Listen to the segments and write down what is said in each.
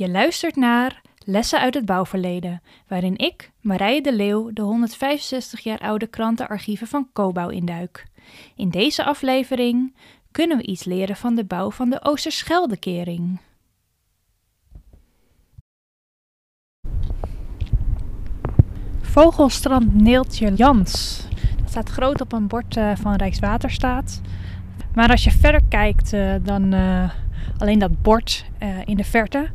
Je luistert naar Lessen uit het bouwverleden, waarin ik, Marije de Leeuw, de 165 jaar oude krantenarchieven van Cobouw induik. In deze aflevering kunnen we iets leren van de bouw van de Oosterscheldekering. Vogelstrand Neeltje Jans. Staat groot op een bord eh, van Rijkswaterstaat. Maar als je verder kijkt eh, dan eh, alleen dat bord in de verte,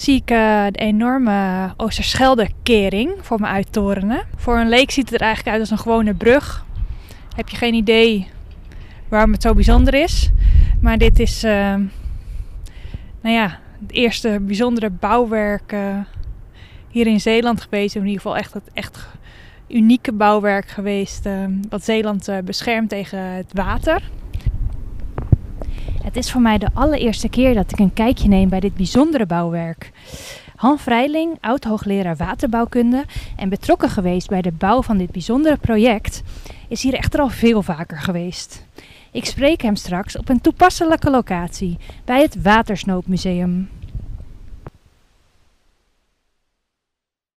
zie ik eh, de enorme Oosterschelde-kering voor me uittorenen. Voor een leek ziet het er eigenlijk uit als een gewone brug. Heb je geen idee waarom het zo bijzonder is. Maar dit is, eh, nou ja, het eerste bijzondere bouwwerk eh, hier in Zeeland geweest. In ieder geval echt het echt unieke bouwwerk geweest. wat Zeeland beschermt tegen het water. Het is voor mij de allereerste keer dat ik een kijkje neem bij dit bijzondere bouwwerk. Han Vrijling, oud-hoogleraar waterbouwkunde en betrokken geweest bij de bouw van dit bijzondere project, is hier echter al veel vaker geweest. Ik spreek hem straks op een toepasselijke locatie bij het Watersnoodmuseum.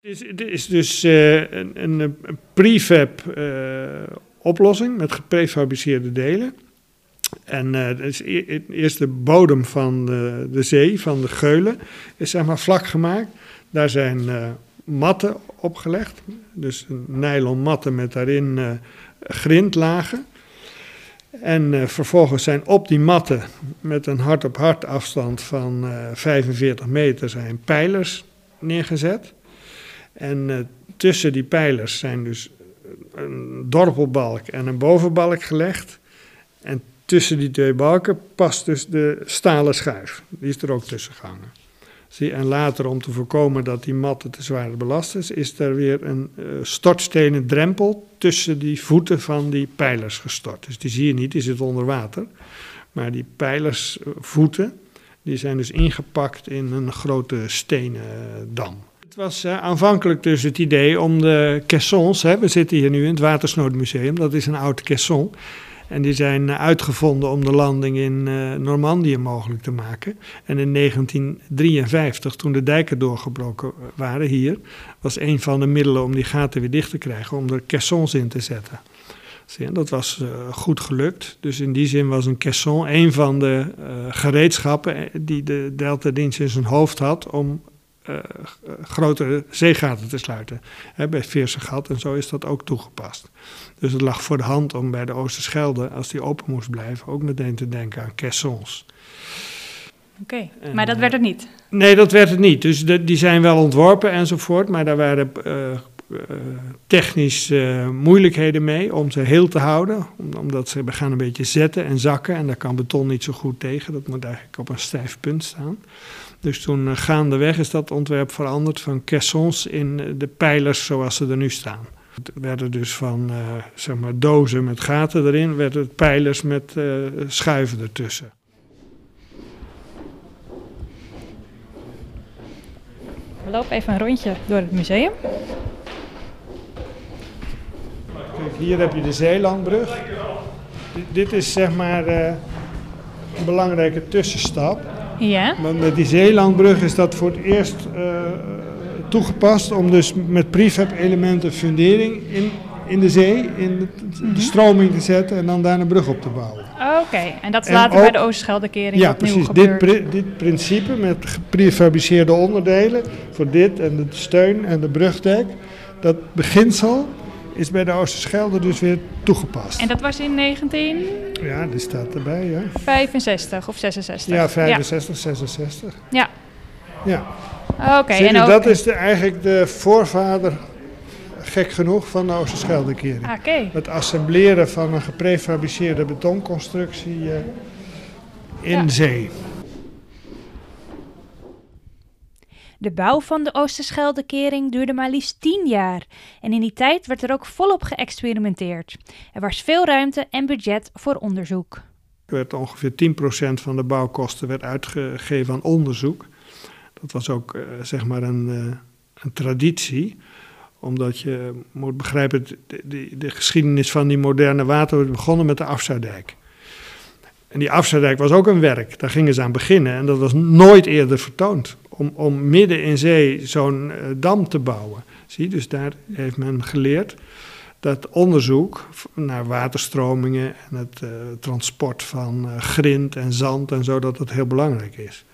Het is, dus eh, een prefab eh, oplossing met geprefabriceerde delen. En eh, het is e- eerst de bodem van de, de zee, van de geulen, is zeg maar vlak gemaakt. Daar zijn eh, matten opgelegd. Dus nylon matten met daarin eh, grindlagen. En eh, vervolgens zijn op die matten met een hart-op-hart afstand van eh, 45 meter zijn pijlers neergezet. En eh, tussen die pijlers zijn dus een dorpelbalk en een bovenbalk gelegd. En tussen die twee balken past dus de stalen schuif. Die is er ook tussen gehangen. Zie, en later, om te voorkomen dat die matten te zwaar belast is, is er weer een uh, stortstenen drempel tussen die voeten van die pijlers gestort. Dus die zie je niet, die zit onder water. Maar die pijlersvoeten, die zijn dus ingepakt in een grote stenen uh, dam. Het was aanvankelijk dus het idee om de caissons, hè, we zitten hier nu in het Watersnoodmuseum, dat is een oud caisson. En die zijn uitgevonden om de landing in uh, Normandië mogelijk te maken. En in 1953, toen de dijken doorgebroken waren hier, was een van de middelen om die gaten weer dicht te krijgen, om er caissons in te zetten. Dat was goed gelukt. Dus in die zin was een caisson een van de gereedschappen die de Delta-dienst in zijn hoofd had om grotere zeegaten te sluiten. He, bij Veersegat en zo is dat ook toegepast. Dus het lag voor de hand om bij de Oosterschelde, als die open moest blijven, ook meteen te denken aan caissons. Oké, okay, maar dat werd het niet? Nee, dat werd het niet. Dus de, die zijn wel ontworpen enzovoort, maar daar waren uh, uh, technisch moeilijkheden mee om ze heel te houden. Omdat ze gaan een beetje zetten en zakken en daar kan beton niet zo goed tegen. Dat moet eigenlijk op een stijf punt staan. Dus toen uh, gaandeweg is dat ontwerp veranderd van caissons in de pijlers zoals ze er nu staan. Het werden dus van uh, zeg maar dozen met gaten erin, werden het pijlers met schuiven ertussen. We lopen even een rondje door het museum. Kijk, hier heb je de Zeelandbrug. D dit is zeg maar een belangrijke tussenstap. Ja. Maar met die Zeelandbrug is dat voor het eerst uh, toegepast om dus met prefab elementen fundering in, in de zee, in de, de mm -hmm. stroming te zetten en dan daar een brug op te bouwen. Oké, okay. en dat is en later ook, bij de Oosterscheldekering ja, precies. Dit, dit principe met geprefabriceerde onderdelen voor dit en de steun en de brugdek, dat beginsel is bij de Oosterschelde dus weer toegepast. En dat was in 19... Ja, die staat erbij, ja. 65 of 66? Ja, 65, ja. 66. Ja. Ja. Oké. Okay, en dat is de, eigenlijk de voorvader, gek genoeg, van de Oosterscheldekering. Ah, okay. Het assembleren van een geprefabriceerde betonconstructie uh, in ja. zee. De bouw van de Oosterscheldekering duurde maar liefst 10 jaar en in die tijd werd er ook volop geëxperimenteerd. Er was veel ruimte en budget voor onderzoek. Er werd ongeveer 10% van de bouwkosten werd uitgegeven aan onderzoek. Dat was ook uh, zeg maar een, uh, een, traditie, omdat je moet begrijpen, de, de, de geschiedenis van die moderne water begonnen met de Afzuidijk. En die Afzuidijk was ook een werk, daar gingen ze aan beginnen en dat was nooit eerder vertoond om, om midden in zee zo'n dam te bouwen. Zie, dus daar heeft men geleerd dat onderzoek naar waterstromingen en het transport van grind en zand en zo, dat dat heel belangrijk is.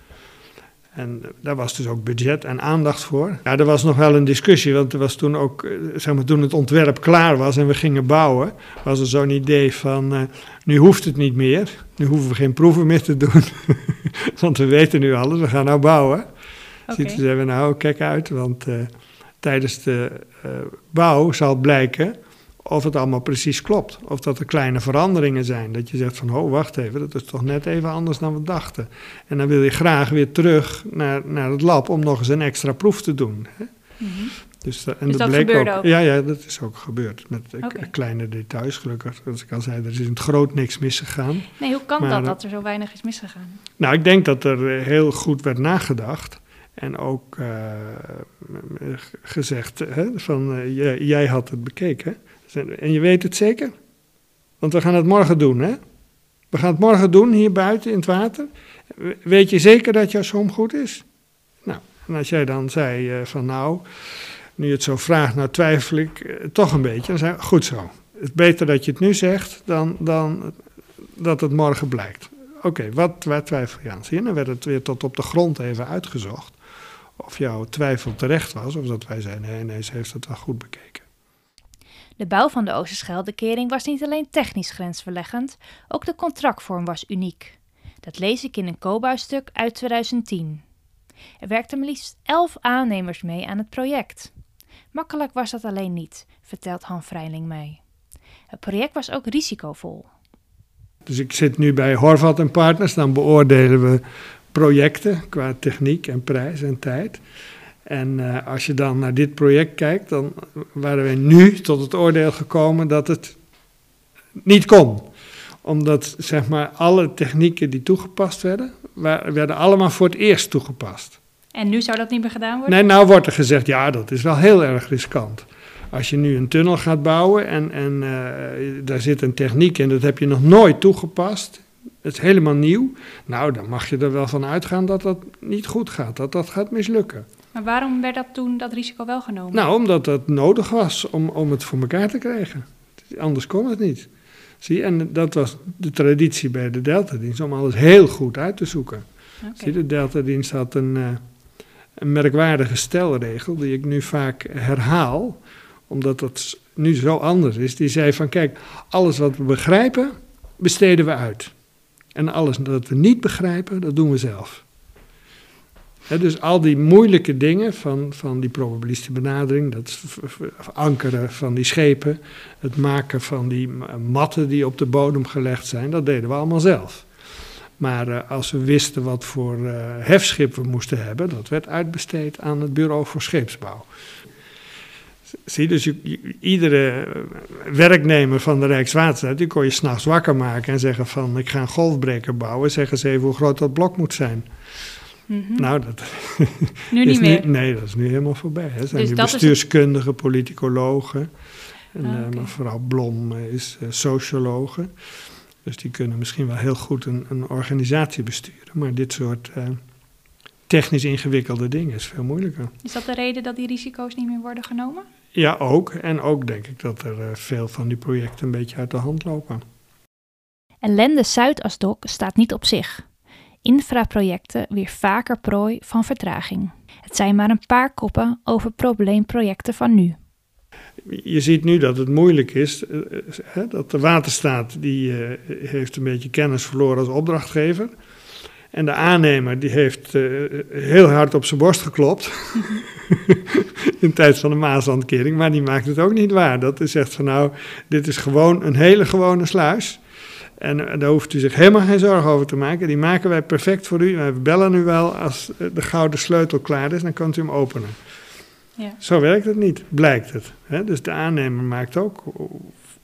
En daar was dus ook budget en aandacht voor. Ja, er was nog wel een discussie, want er was toen ook, eh, zeg maar, toen het ontwerp klaar was en we gingen bouwen, was er zo'n idee van, uh, nu hoeft het niet meer, nu hoeven we geen proeven meer te doen, want we weten nu alles, we gaan nou bouwen. Okay. Zeiden we, nou, kijk uit, want uh, tijdens de bouw zal blijken of het allemaal precies klopt. Of dat er kleine veranderingen zijn. Dat je zegt van, oh wacht even, dat is toch net even anders dan we dachten. En dan wil je graag weer terug naar, naar het lab om nog eens een extra proef te doen. Hè? Mm -hmm. Dus, en dus dat, bleek ook, Ja, ja, dat is ook gebeurd. Met okay. kleine details, gelukkig. Zoals ik al zei, er is in het groot niks misgegaan. Nee, hoe kan dat, dat er zo weinig is misgegaan? Nou, ik denk dat er heel goed werd nagedacht. En ook uh, gezegd hè, van, uh, jij, jij had het bekeken. En je weet het zeker? Want we gaan het morgen doen, hè? We gaan het morgen doen hier buiten in het water. Weet je zeker dat jouw som goed is? Nou, en als jij dan zei uh, van nou, nu je het zo vraagt, nou twijfel ik uh, toch een beetje. Dan zei goed zo. Het is beter dat je het nu zegt dan, dan dat het morgen blijkt. Oké, wat, waar twijfel je aan? Dan werd het weer tot op de grond even uitgezocht. Of jouw twijfel terecht was, of dat wij zeiden, nee, nee, ze heeft het wel goed bekeken. De bouw van de Oosterscheldekering was niet alleen technisch grensverleggend, ook de contractvorm was uniek. Dat lees ik in een COBA-stuk uit 2010. Er werkten maar liefst elf aannemers mee aan het project. Makkelijk was dat alleen niet, vertelt Han Vrijling mij. Het project was ook risicovol. Dus ik zit nu bij Horvat en Partners, dan beoordelen we projecten qua techniek en prijs en tijd. En uh, als je dan naar dit project kijkt, dan waren wij nu tot het oordeel gekomen dat het niet kon. Omdat zeg maar alle technieken die toegepast werden, werden allemaal voor het eerst toegepast. En nu zou dat niet meer gedaan worden? Nee, nou wordt er gezegd, ja, dat is wel heel erg riskant. Als je nu een tunnel gaat bouwen en, en uh, daar zit een techniek in, dat heb je nog nooit toegepast. Het is helemaal nieuw. Nou, dan mag je er wel van uitgaan dat dat niet goed gaat, dat dat gaat mislukken. Maar waarom werd dat toen dat risico wel genomen? Nou, omdat dat nodig was om, om het voor elkaar te krijgen. Anders kon het niet. Zie, en dat was de traditie bij de Delta-dienst om alles heel goed uit te zoeken. Okay. Zie, de Delta-dienst had een, uh, een merkwaardige stelregel die ik nu vaak herhaal, omdat dat nu zo anders is. Die zei van, kijk, alles wat we begrijpen, besteden we uit. En alles wat we niet begrijpen, dat doen we zelf dus al die moeilijke dingen van, van die probabilistische benadering, dat ankeren van die schepen, het maken van die matten die op de bodem gelegd zijn, dat deden we allemaal zelf. Maar uh, als we wisten wat voor uh, hefschip we moesten hebben, dat werd uitbesteed aan het Bureau voor Scheepsbouw. Zie, dus je, iedere werknemer van de Rijkswaterstaat, die kon je s'nachts wakker maken en zeggen van ik ga een golfbreker bouwen, zeggen ze even hoe groot dat blok moet zijn. Mhm. Nou, dat nu niet meer. nee, dat is nu helemaal voorbij. Er zijn dus bestuurskundige, politicologen. En, ah, eh, maar vooral Blom is uh, sociologe. Dus die kunnen misschien wel heel goed een, een organisatie besturen. Maar dit soort uh, technisch ingewikkelde dingen is veel moeilijker. Is dat de reden dat die risico's niet meer worden genomen? Ja, ook. En ook denk ik dat er veel van die projecten een beetje uit de hand lopen. Ellende Zuidasdok staat niet op zich infraprojecten weer vaker prooi van vertraging. Het zijn maar een paar koppen over probleemprojecten van nu. Je ziet nu dat het moeilijk is, eh, hè, dat de waterstaat die uh, heeft een beetje kennis verloren als opdrachtgever. En de aannemer die heeft uh, heel hard op zijn borst geklopt in tijd van de Maaslandkering, maar die maakt het ook niet waar. Dat is echt van nou, dit is gewoon een hele gewone sluis. En daar hoeft u zich helemaal geen zorgen over te maken. Die maken wij perfect voor u. We bellen u wel als de gouden sleutel klaar is, dan kunt u hem openen. Ja. Zo werkt het niet, blijkt het. Dus de aannemer maakt ook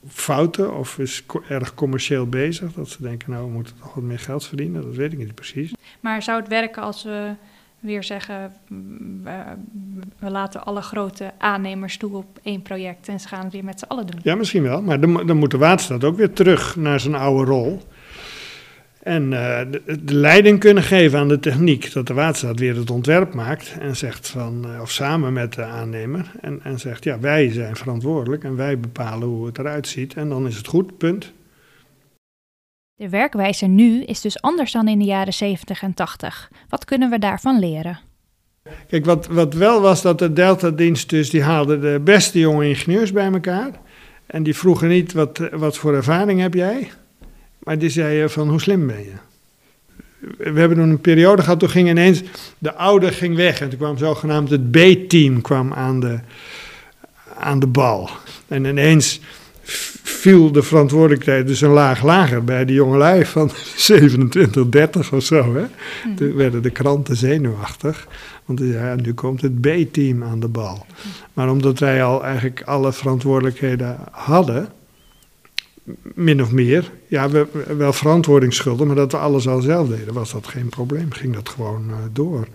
fouten of is erg commercieel bezig. Dat ze denken, nou, we moeten toch wat meer geld verdienen. Dat weet ik niet precies. Maar zou het werken als we weer zeggen, we, laten alle grote aannemers toe op één project en ze gaan het weer met z'n allen doen. Ja, misschien wel, maar dan, dan moet de waterstaat ook weer terug naar zijn oude rol. En uh, de, leiding kunnen geven aan de techniek. Dat de waterstaat weer het ontwerp maakt en zegt van, uh, of samen met de aannemer. En, en zegt, ja, wij zijn verantwoordelijk en wij bepalen hoe het eruit ziet. En dan is het goed, punt. De werkwijze nu is dus anders dan in de jaren 70 en 80. Wat kunnen we daarvan leren? Kijk, wat, wat wel was dat de Delta-dienst dus, die haalde de beste jonge ingenieurs bij elkaar. En die vroegen niet, wat, wat voor ervaring heb jij? Maar die zeiden van, hoe slim ben je? We hebben een periode gehad, toen ging ineens, de oude ging weg. En toen kwam zogenaamd het B-team kwam aan de, aan de bal. En ineens viel de verantwoordelijkheid dus een laag lager bij die jongelui van 27, 30 of zo. Hè? Mm. Toen werden de kranten zenuwachtig. Want ja, nu komt het B-team aan de bal. Maar omdat wij al eigenlijk alle verantwoordelijkheden hadden, min of meer, ja, we, wel verantwoording schulden, maar dat we alles al zelf deden, was dat geen probleem. Ging dat gewoon uh, door.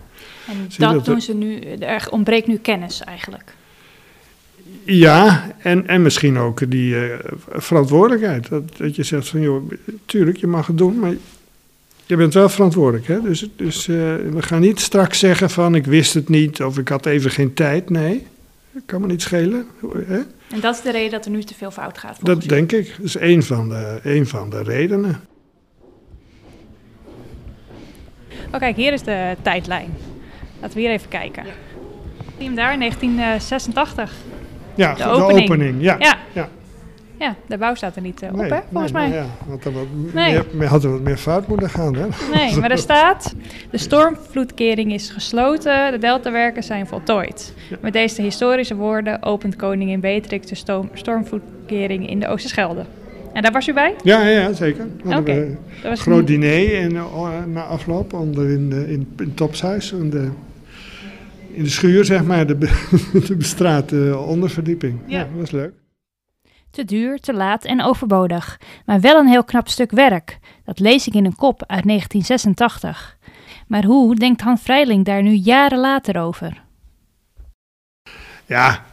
En dat, dat doen ze nu, er ontbreekt nu kennis eigenlijk. Ja, en, en misschien ook die uh, verantwoordelijkheid. Dat, dat je zegt van, joh, tuurlijk, je mag het doen, maar je bent wel verantwoordelijk. Hè? Dus, dus uh, we gaan niet straks zeggen van, ik wist het niet of ik had even geen tijd. Nee, dat kan me niet schelen. Hè? En dat is de reden dat er nu te veel fout gaat? Dat denk ik. Dat is een van de, een van de redenen. Oh kijk, hier is de tijdlijn. Laten we hier even kijken. Ja. Zie hem daar, 1986. Ja, de, de opening. Ja. ja. ja. Ja, de bouw staat er niet uh, op, hè, volgens nee, mij. Ja, had er wat nee. meer, had er wat meer fout moeten gaan, hè? Nee, maar er staat... De stormvloedkering is gesloten, de deltawerken zijn voltooid. Met deze historische woorden opent koningin Beatrix de stoom, stormvloedkering in de Oosterschelde. En daar was u bij? Ja, ja zeker. Oké. Okay. Een groot diner in, uh, na afloop onder in, in, in het topshuis. In de, in de schuur, zeg maar, de, de bestraat onderverdieping. Ja. ja, dat was leuk. Te duur, te laat en overbodig, maar wel een heel knap stuk werk. Dat lees ik in een kop uit 1986. Maar hoe denkt Han Vrijling daar nu jaren later over? Ja,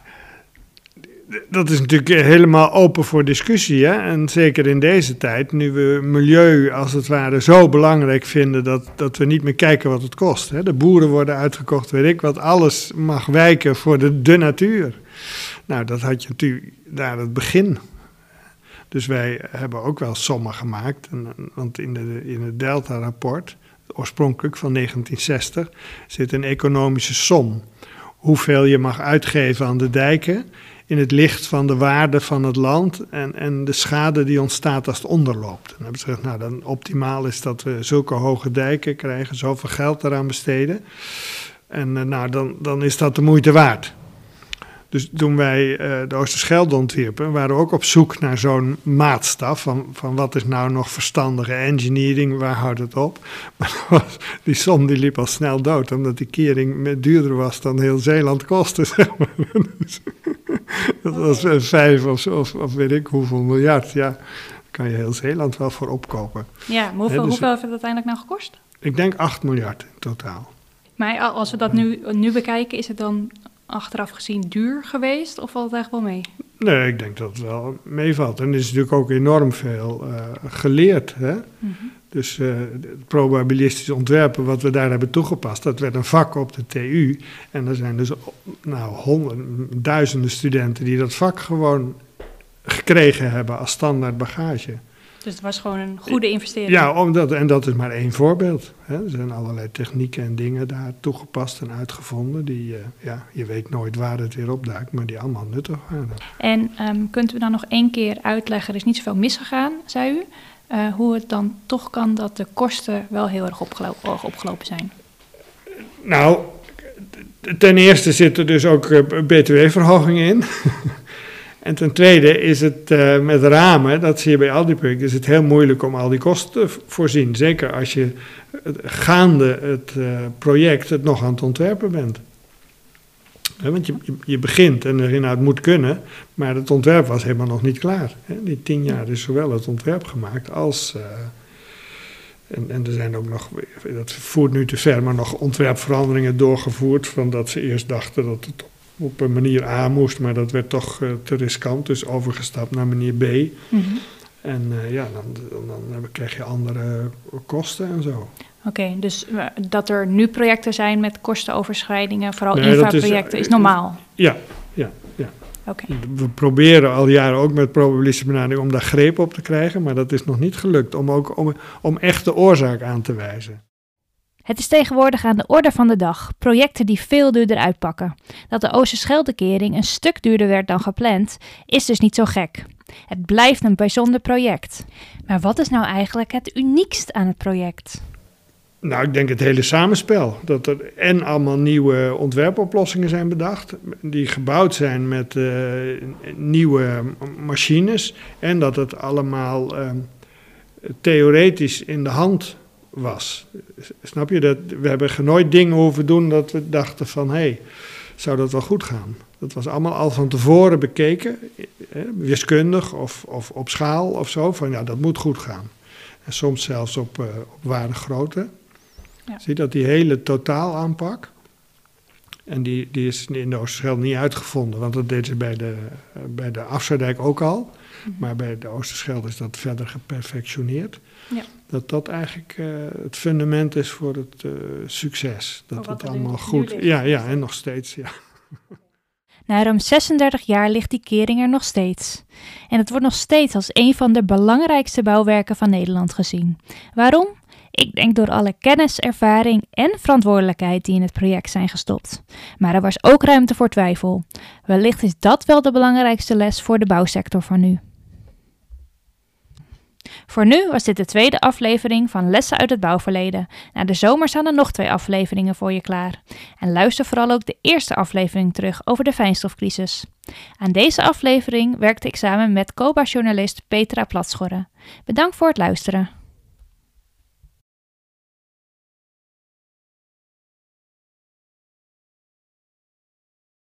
dat is natuurlijk helemaal open voor discussie. Hè? En zeker in deze tijd, nu we milieu als het ware zo belangrijk vinden dat, dat we niet meer kijken wat het kost. Hè? De boeren worden uitgekocht, weet ik wat, alles mag wijken voor de, de natuur. Nou, dat had je natuurlijk daar het begin. Dus wij hebben ook wel sommen gemaakt. Want in, de, in het Delta-rapport, oorspronkelijk van 1960, zit een economische som. Hoeveel je mag uitgeven aan de dijken in het licht van de waarde van het land en, en de schade die ontstaat als het onderloopt. En hebben ze gezegd, nou dan optimaal is dat we zulke hoge dijken krijgen, zoveel geld eraan besteden. En uh, nou, dan, dan is dat de moeite waard. Dus toen wij uh, de Oosterschelde ontwierpen, waren we ook op zoek naar zo'n maatstaf. Van, van wat is nou nog verstandige engineering, waar houdt het op? Maar die som die liep al snel dood, omdat die kering duurder was dan heel Zeeland kostte. Dat was vijf of, of, of weet ik hoeveel miljard. Ja, daar kan je heel Zeeland wel voor opkopen. Ja, maar hoeveel, dus, hoeveel heeft het uiteindelijk nou gekost? Ik denk 8 miljard in totaal. Maar als we dat nu, nu bekijken, is het dan achteraf gezien duur geweest of valt het echt wel mee? Nee, ik denk dat het wel meevalt. En er is natuurlijk ook enorm veel uh, geleerd. Hè? Mm -hmm. Dus uh, het probabilistisch ontwerpen, wat we daar hebben toegepast, dat werd een vak op de TU. En er zijn dus nou, honderden, duizenden studenten die dat vak gewoon gekregen hebben als standaard bagage. Dus het was gewoon een goede investering. Ja, omdat, en dat is maar één voorbeeld. Hè. Er zijn allerlei technieken en dingen daar toegepast en uitgevonden. Die, uh, ja, je weet nooit waar het weer opduikt, maar die allemaal nuttig waren. En um, kunt u dan nog één keer uitleggen, er is niet zoveel misgegaan, zei u. Uh, hoe het dan toch kan dat de kosten wel heel erg opgelopen, opgelopen zijn? Nou, ten eerste zit er dus ook uh, btw-verhoging in. En ten tweede is het uh, met ramen, dat zie je bij al die projecten, is het heel moeilijk om al die kosten te voorzien. Zeker als je gaande het project het nog aan het ontwerpen bent. Want je, je, begint en erin het moet kunnen, maar het ontwerp was helemaal nog niet klaar. Die tien jaar is zowel het ontwerp gemaakt als. Uh, en, en, er zijn ook nog, dat voert nu te ver, maar nog ontwerpveranderingen doorgevoerd. Van dat ze eerst dachten dat het op een manier A moest, maar dat werd toch uh, te riskant. Dus overgestapt naar manier B. Mm -hmm. En eh, ja, dan, dan, dan krijg je andere kosten en zo. Oké, dus eh, dat er nu projecten zijn met kostenoverschrijdingen, vooral nee, infraprojecten, is, is normaal? Ja, ja, ja. Okay. We proberen al jaren ook met probabilistische benadering om daar greep op te krijgen, maar dat is nog niet gelukt om ook om, om echt de oorzaak aan te wijzen. Het is tegenwoordig aan de orde van de dag projecten die veel duurder uitpakken. Dat de Oosterscheldekering een stuk duurder werd dan gepland, is dus niet zo gek. Het blijft een bijzonder project. Maar wat is nou eigenlijk het uniekst aan het project? Nou, ik denk het hele samenspel. Dat er en allemaal nieuwe ontwerpoplossingen zijn bedacht, die gebouwd zijn met uh, nieuwe machines. En dat het allemaal uh, theoretisch in de hand was. Snap je dat? We hebben nooit dingen hoeven doen dat we dachten van hé, hey, zou dat wel goed gaan? Dat was allemaal al van tevoren bekeken, wiskundig of, of op schaal of zo, van ja, dat moet goed gaan. En soms zelfs op, uh, op waardegrootte. Ja. Zie je dat die hele totaalaanpak, en die, die is in de Oosterschelde niet uitgevonden, want dat deden ze bij de, bij de Afsluitdijk ook al. Mhm. Maar bij de Oosterschelde is dat verder geperfectioneerd. Ja. Dat dat eigenlijk uh, het fundament is voor het uh, succes. Dat het allemaal goed... Ja, ja, en nog steeds, ja. Na ruim 36 jaar ligt die kering er nog steeds. En het wordt nog steeds als een van de belangrijkste bouwwerken van Nederland gezien. Waarom? Ik denk door alle kennis, ervaring en verantwoordelijkheid die in het project zijn gestopt. Maar er was ook ruimte voor twijfel. Wellicht is dat wel de belangrijkste les voor de bouwsector van nu. Voor nu was dit de tweede aflevering van Lessen uit het bouwverleden. Na de zomer staan er nog twee afleveringen voor je klaar. En luister vooral ook de eerste aflevering terug over de fijnstofcrisis. Aan deze aflevering werkte ik samen met COBA-journalist Petra Platschorre. Bedankt voor het luisteren.